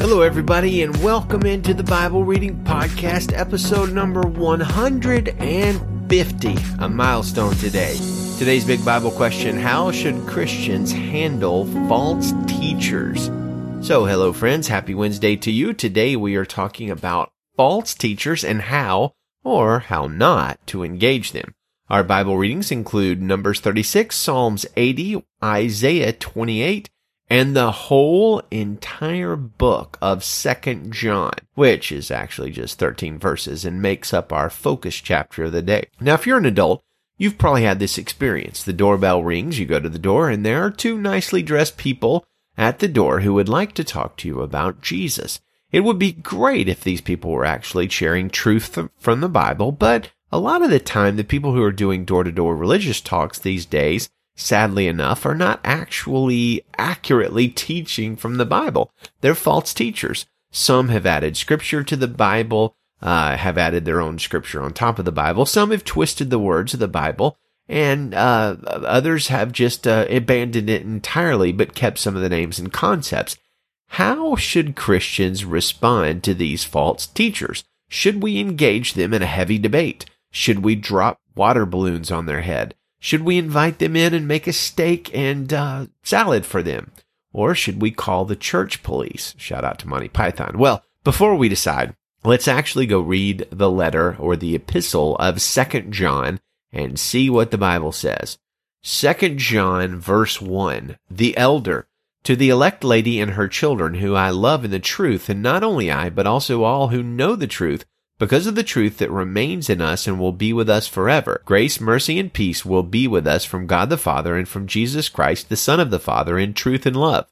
Hello, everybody, and welcome into the Bible Reading Podcast, episode number 150, a milestone today. Today's big Bible question How should Christians handle false teachers? So, hello, friends. Happy Wednesday to you. Today we are talking about false teachers and how, or how not, to engage them. Our Bible readings include Numbers 36, Psalms 80, Isaiah 28, and the whole entire book of Second John, which is actually just 13 verses and makes up our focus chapter of the day. Now, if you're an adult, you've probably had this experience. The doorbell rings, you go to the door, and there are two nicely dressed people at the door who would like to talk to you about Jesus. It would be great if these people were actually sharing truth from the Bible, but a lot of the time, the people who are doing door to door religious talks these days sadly enough, are not actually accurately teaching from the Bible. They're false teachers. Some have added scripture to the Bible, uh, have added their own scripture on top of the Bible. Some have twisted the words of the Bible, and uh, others have just uh, abandoned it entirely, but kept some of the names and concepts. How should Christians respond to these false teachers? Should we engage them in a heavy debate? Should we drop water balloons on their head? Should we invite them in and make a steak and uh, salad for them? Or should we call the church police? Shout out to Monty Python. Well, before we decide, let's actually go read the letter or the epistle of Second John and see what the Bible says. Second John verse 1, the elder, to the elect lady and her children who I love in the truth, and not only I, but also all who know the truth, because of the truth that remains in us and will be with us forever. Grace, mercy, and peace will be with us from God the Father and from Jesus Christ, the Son of the Father, in truth and love.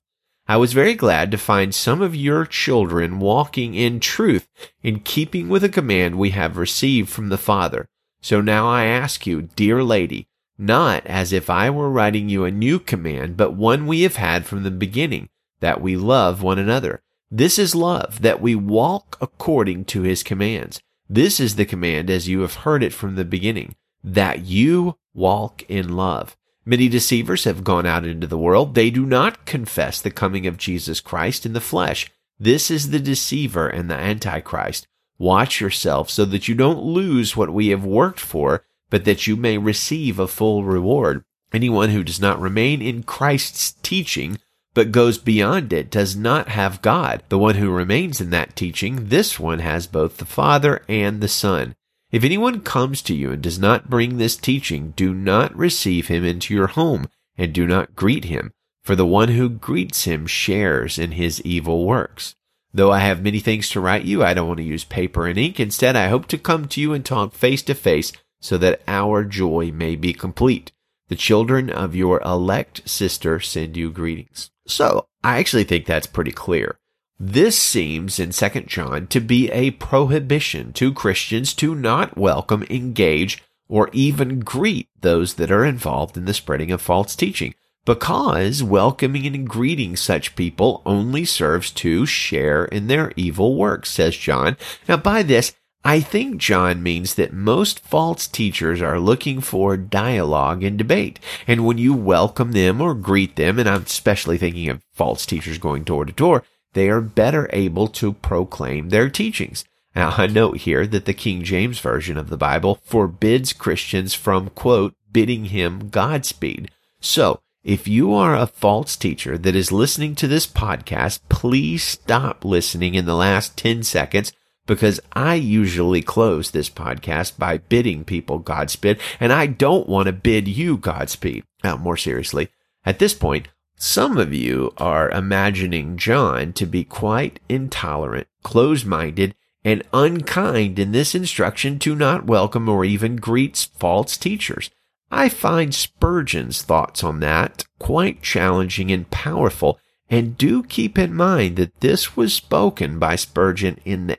I was very glad to find some of your children walking in truth in keeping with a command we have received from the Father. So now I ask you, dear lady, not as if I were writing you a new command, but one we have had from the beginning, that we love one another. This is love, that we walk according to his commands. This is the command as you have heard it from the beginning, that you walk in love. Many deceivers have gone out into the world. They do not confess the coming of Jesus Christ in the flesh. This is the deceiver and the antichrist. Watch yourself so that you don't lose what we have worked for, but that you may receive a full reward. Anyone who does not remain in Christ's teaching but goes beyond it does not have God. The one who remains in that teaching, this one has both the Father and the Son. If anyone comes to you and does not bring this teaching, do not receive him into your home and do not greet him, for the one who greets him shares in his evil works. Though I have many things to write you, I don't want to use paper and ink. Instead, I hope to come to you and talk face to face so that our joy may be complete. The children of your elect sister send you greetings. So I actually think that's pretty clear. This seems in 2 John to be a prohibition to Christians to not welcome, engage, or even greet those that are involved in the spreading of false teaching, because welcoming and greeting such people only serves to share in their evil works, says John. Now by this, I think John means that most false teachers are looking for dialogue and debate. And when you welcome them or greet them, and I'm especially thinking of false teachers going door to door, they are better able to proclaim their teachings. Now, I note here that the King James Version of the Bible forbids Christians from, quote, bidding him Godspeed. So, if you are a false teacher that is listening to this podcast, please stop listening in the last 10 seconds because I usually close this podcast by bidding people Godspeed, and I don't want to bid you Godspeed. Now, more seriously, at this point, some of you are imagining John to be quite intolerant, closed-minded, and unkind in this instruction to not welcome or even greet false teachers. I find Spurgeon's thoughts on that quite challenging and powerful, and do keep in mind that this was spoken by Spurgeon in the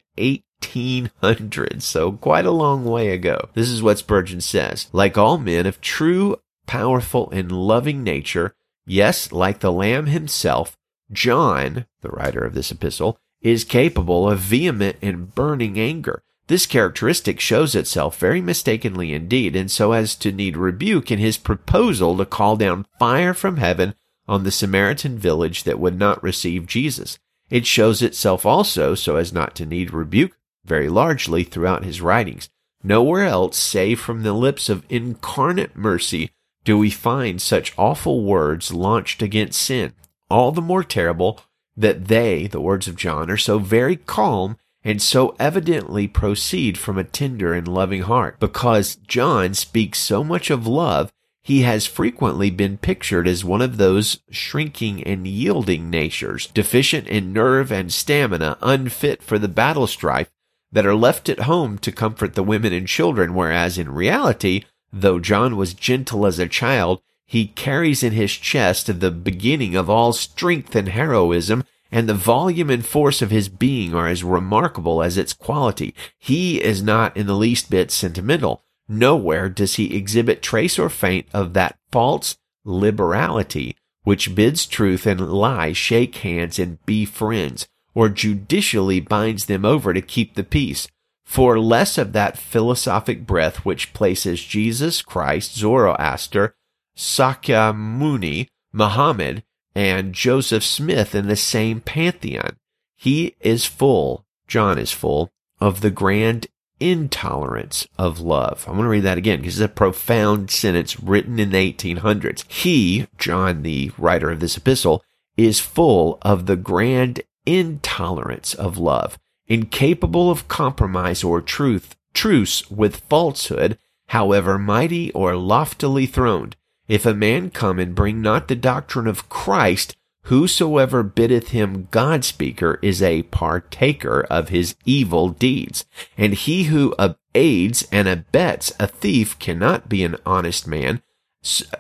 1800s, so quite a long way ago. This is what Spurgeon says. Like all men of true, powerful, and loving nature, yes, like the Lamb himself, John, the writer of this epistle, is capable of vehement and burning anger. This characteristic shows itself very mistakenly indeed, and so as to need rebuke in his proposal to call down fire from heaven on the Samaritan village that would not receive Jesus. It shows itself also, so as not to need rebuke, very largely throughout his writings. Nowhere else, save from the lips of incarnate mercy, do we find such awful words launched against sin. All the more terrible that they, the words of John, are so very calm and so evidently proceed from a tender and loving heart. Because John speaks so much of love, he has frequently been pictured as one of those shrinking and yielding natures, deficient in nerve and stamina, unfit for the battle strife, that are left at home to comfort the women and children, whereas in reality, though John was gentle as a child, he carries in his chest the beginning of all strength and heroism, and the volume and force of his being are as remarkable as its quality. He is not in the least bit sentimental. Nowhere does he exhibit trace or feint of that false liberality which bids truth and lie shake hands and be friends or judicially binds them over to keep the peace, for less of that philosophic breath which places Jesus Christ, Zoroaster, Sakyamuni, Muhammad, and Joseph Smith in the same pantheon. He is full, John is full, of the grand intolerance of love. I'm going to read that again because it's a profound sentence written in the 1800s. He, John, the writer of this epistle, is full of the grand intolerance of love, incapable of compromise or truth, truce with falsehood, however mighty or loftily throned. If a man come and bring not the doctrine of Christ, whosoever biddeth him God speaker is a partaker of his evil deeds. And he who aids and abets a thief cannot be an honest man,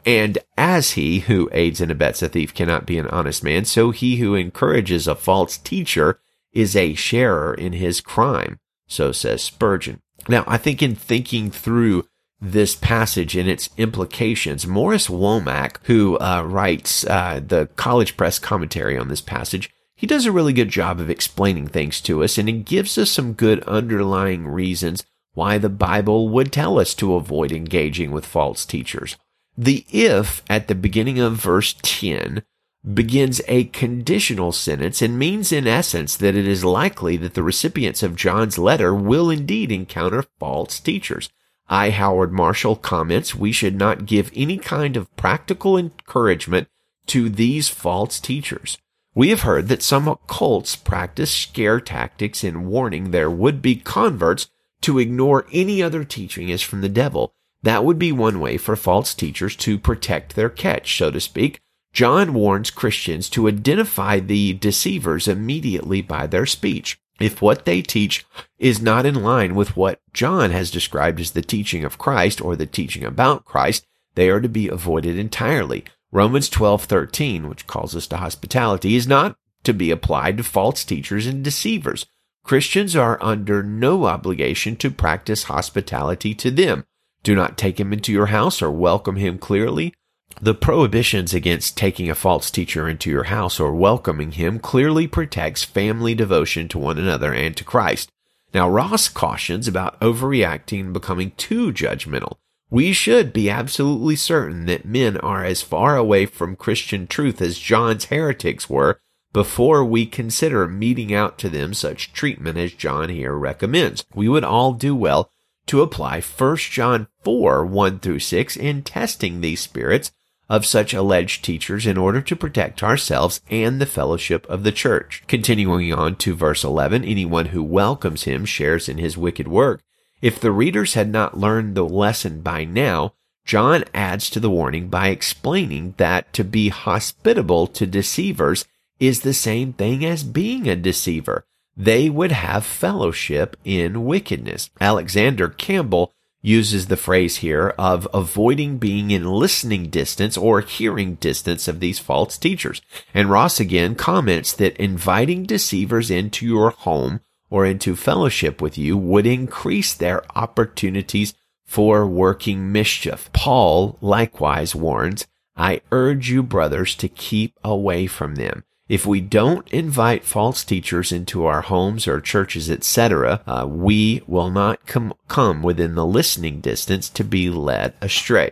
and as he who aids and abets a thief cannot be an honest man, so he who encourages a false teacher is a sharer in his crime. So says Spurgeon. Now, I think in thinking through this passage and its implications, Morris Womack, who uh, writes uh, the college press commentary on this passage, he does a really good job of explaining things to us, and he gives us some good underlying reasons why the Bible would tell us to avoid engaging with false teachers. The if at the beginning of verse 10 begins a conditional sentence and means in essence that it is likely that the recipients of John's letter will indeed encounter false teachers. I. Howard Marshall comments we should not give any kind of practical encouragement to these false teachers. We have heard that some cults practice scare tactics in warning their would-be converts to ignore any other teaching as from the devil that would be one way for false teachers to protect their catch, so to speak. John warns Christians to identify the deceivers immediately by their speech. If what they teach is not in line with what John has described as the teaching of Christ or the teaching about Christ, they are to be avoided entirely. Romans 12:13, which calls us to hospitality, is not to be applied to false teachers and deceivers. Christians are under no obligation to practice hospitality to them. Do not take him into your house or welcome him clearly. The prohibitions against taking a false teacher into your house or welcoming him clearly protects family devotion to one another and to Christ. Now, Ross cautions about overreacting and becoming too judgmental. We should be absolutely certain that men are as far away from Christian truth as John's heretics were before we consider meting out to them such treatment as John here recommends. We would all do well to apply 1 John 4, 1 through 6 in testing these spirits of such alleged teachers in order to protect ourselves and the fellowship of the church. Continuing on to verse 11, anyone who welcomes him shares in his wicked work. If the readers had not learned the lesson by now, John adds to the warning by explaining that to be hospitable to deceivers is the same thing as being a deceiver they would have fellowship in wickedness. Alexander Campbell uses the phrase here of avoiding being in listening distance or hearing distance of these false teachers. And Ross again comments that inviting deceivers into your home or into fellowship with you would increase their opportunities for working mischief. Paul likewise warns, I urge you brothers to keep away from them. If we don't invite false teachers into our homes or churches, etc., uh, we will not com- come within the listening distance to be led astray.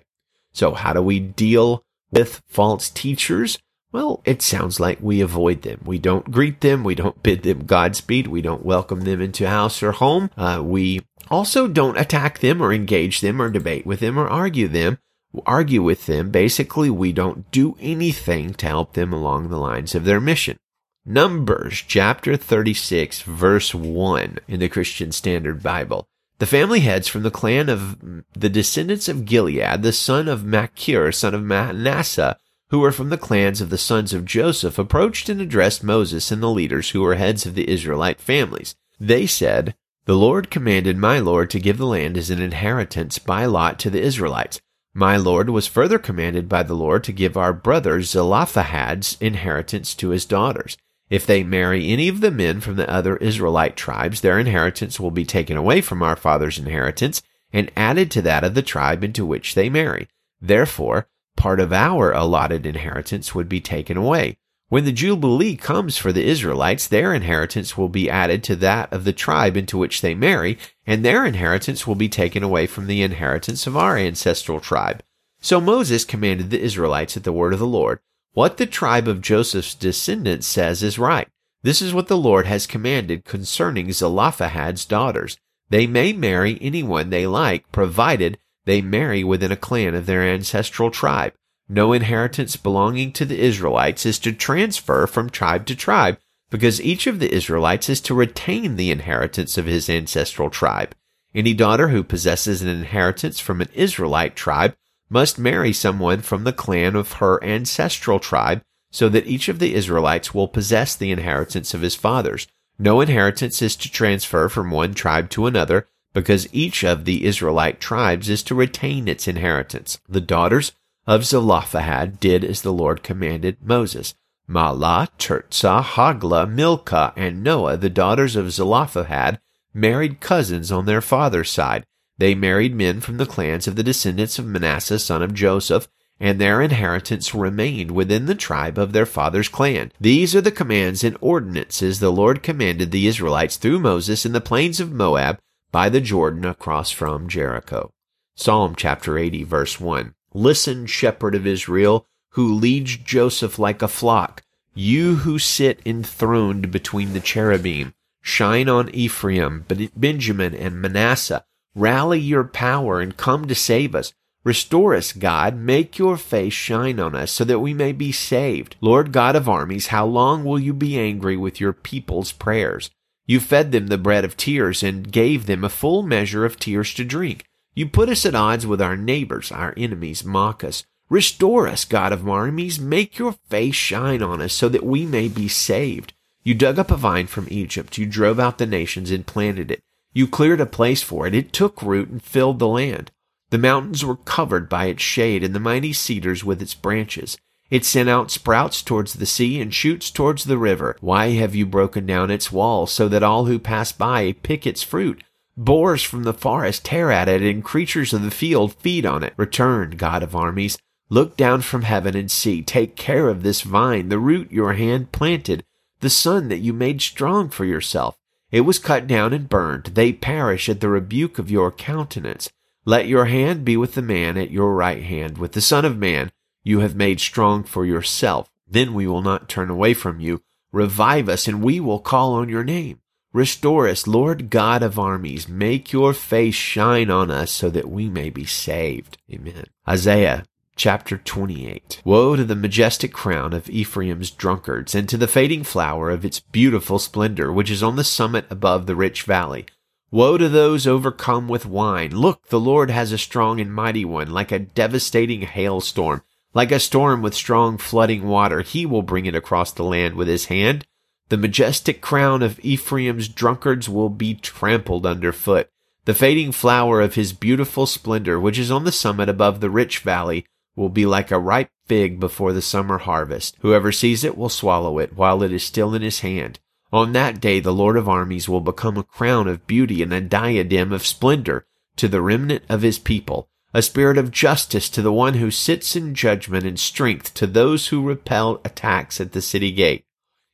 So how do we deal with false teachers? Well, it sounds like we avoid them. We don't greet them. We don't bid them Godspeed. We don't welcome them into house or home. Uh, we also don't attack them or engage them or debate with them or argue them. Argue with them. Basically, we don't do anything to help them along the lines of their mission. Numbers chapter 36 verse 1 in the Christian Standard Bible. The family heads from the clan of the descendants of Gilead, the son of Machir, son of Manasseh, who were from the clans of the sons of Joseph, approached and addressed Moses and the leaders who were heads of the Israelite families. They said, The Lord commanded my Lord to give the land as an inheritance by lot to the Israelites. My Lord was further commanded by the Lord to give our brother Zelophehad's inheritance to his daughters. If they marry any of the men from the other Israelite tribes, their inheritance will be taken away from our father's inheritance and added to that of the tribe into which they marry. Therefore, part of our allotted inheritance would be taken away. When the Jubilee comes for the Israelites, their inheritance will be added to that of the tribe into which they marry, and their inheritance will be taken away from the inheritance of our ancestral tribe. So Moses commanded the Israelites at the word of the Lord, What the tribe of Joseph's descendants says is right. This is what the Lord has commanded concerning Zelophehad's daughters. They may marry anyone they like, provided they marry within a clan of their ancestral tribe. No inheritance belonging to the Israelites is to transfer from tribe to tribe, because each of the Israelites is to retain the inheritance of his ancestral tribe. Any daughter who possesses an inheritance from an Israelite tribe must marry someone from the clan of her ancestral tribe, so that each of the Israelites will possess the inheritance of his fathers. No inheritance is to transfer from one tribe to another, because each of the Israelite tribes is to retain its inheritance. The daughters of Zelophehad did as the Lord commanded Moses. Mahlah, Tirzah, Hoglah, Milcah, and Noah, the daughters of Zelophehad, married cousins on their father's side. They married men from the clans of the descendants of Manasseh, son of Joseph, and their inheritance remained within the tribe of their father's clan. These are the commands and ordinances the Lord commanded the Israelites through Moses in the plains of Moab by the Jordan across from Jericho. Psalm chapter 80 verse 1. Listen, shepherd of Israel, who leads Joseph like a flock, you who sit enthroned between the cherubim, shine on Ephraim, Benjamin, and Manasseh. Rally your power and come to save us. Restore us, God. Make your face shine on us so that we may be saved. Lord God of armies, how long will you be angry with your people's prayers? You fed them the bread of tears and gave them a full measure of tears to drink. You put us at odds with our neighbors. Our enemies mock us. Restore us, God of armies. Make your face shine on us so that we may be saved. You dug up a vine from Egypt. You drove out the nations and planted it. You cleared a place for it. It took root and filled the land. The mountains were covered by its shade and the mighty cedars with its branches. It sent out sprouts towards the sea and shoots towards the river. Why have you broken down its walls so that all who pass by pick its fruit? Boars from the forest tear at it and creatures of the field feed on it. Return, God of armies. Look down from heaven and see. Take care of this vine, the root your hand planted, the son that you made strong for yourself. It was cut down and burned. They perish at the rebuke of your countenance. Let your hand be with the man at your right hand, with the Son of Man you have made strong for yourself. Then we will not turn away from you. Revive us, and we will call on your name. Restore us, Lord God of armies. Make your face shine on us so that we may be saved. Amen. Isaiah chapter 28. Woe to the majestic crown of Ephraim's drunkards, and to the fading flower of its beautiful splendor, which is on the summit above the rich valley. Woe to those overcome with wine. Look, the Lord has a strong and mighty one, like a devastating hailstorm. Like a storm with strong flooding water, he will bring it across the land with his hand. The majestic crown of Ephraim's drunkards will be trampled underfoot. The fading flower of his beautiful splendor, which is on the summit above the rich valley, will be like a ripe fig before the summer harvest. Whoever sees it will swallow it while it is still in his hand. On that day the Lord of armies will become a crown of beauty and a diadem of splendor to the remnant of his people a spirit of justice to the one who sits in judgment and strength to those who repel attacks at the city gate.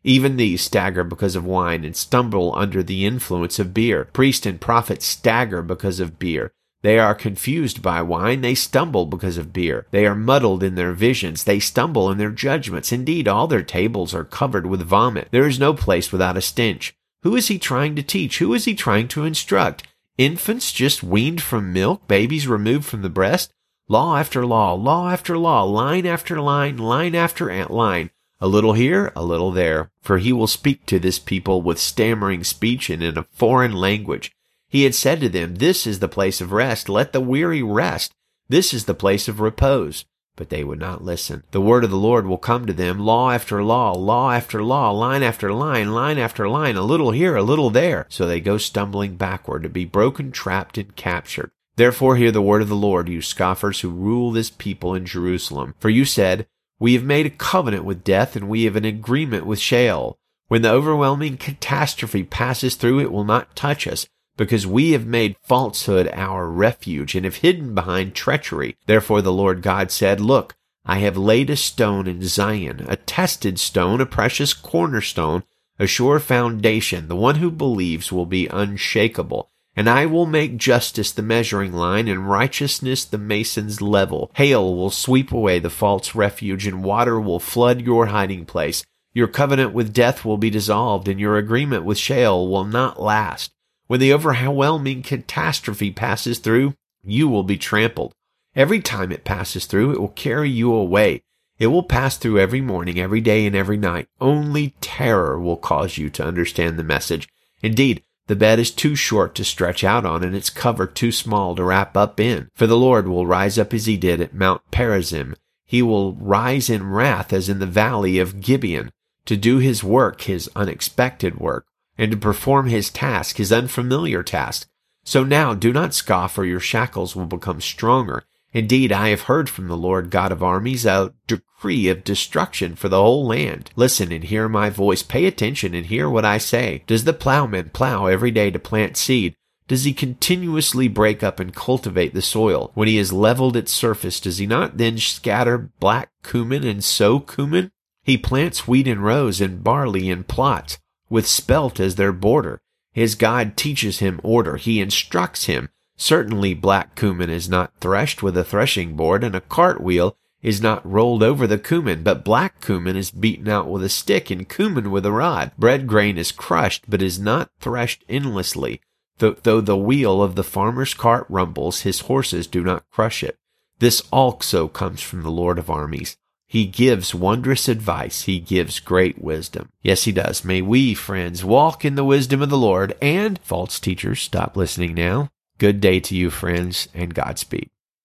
Even these stagger because of wine and stumble under the influence of beer. Priest and prophet stagger because of beer. They are confused by wine. They stumble because of beer. They are muddled in their visions. They stumble in their judgments. Indeed, all their tables are covered with vomit. There is no place without a stench. Who is he trying to teach? Who is he trying to instruct? Infants just weaned from milk, babies removed from the breast? Law after law, law after law, line after line, line after line. A little here, a little there. For he will speak to this people with stammering speech and in a foreign language. He had said to them, This is the place of rest. Let the weary rest. This is the place of repose. But they would not listen. The word of the Lord will come to them, law after law, law after law, line after line, line after line, a little here, a little there. So they go stumbling backward to be broken, trapped, and captured. Therefore hear the word of the Lord, you scoffers who rule this people in Jerusalem. For you said, We have made a covenant with death, and we have an agreement with Sheol. When the overwhelming catastrophe passes through, it will not touch us because we have made falsehood our refuge and have hidden behind treachery. Therefore the Lord God said, Look, I have laid a stone in Zion, a tested stone, a precious cornerstone, a sure foundation. The one who believes will be unshakable. And I will make justice the measuring line and righteousness the mason's level. Hail will sweep away the false refuge and water will flood your hiding place. Your covenant with death will be dissolved and your agreement with Sheol will not last. When the overwhelming catastrophe passes through, you will be trampled. Every time it passes through, it will carry you away. It will pass through every morning, every day, and every night. Only terror will cause you to understand the message. Indeed, the bed is too short to stretch out on, and its cover too small to wrap up in. For the Lord will rise up as he did at Mount Perazim. He will rise in wrath as in the valley of Gibeon, to do his work, his unexpected work and to perform his task, his unfamiliar task. So now do not scoff, or your shackles will become stronger. Indeed, I have heard from the Lord God of armies a decree of destruction for the whole land. Listen and hear my voice. Pay attention and hear what I say. Does the plowman plow every day to plant seed? Does he continuously break up and cultivate the soil? When he has leveled its surface, does he not then scatter black cumin and sow cumin? He plants wheat in rows and barley in plots with spelt as their border. His God teaches him order. He instructs him. Certainly black cumin is not threshed with a threshing board, and a cartwheel is not rolled over the cumin, but black cumin is beaten out with a stick, and cumin with a rod. Bread grain is crushed, but is not threshed endlessly. Though, though the wheel of the farmer's cart rumbles, his horses do not crush it. This also comes from the Lord of armies. He gives wondrous advice. He gives great wisdom. Yes, he does. May we, friends, walk in the wisdom of the Lord and false teachers stop listening now. Good day to you, friends, and Godspeed.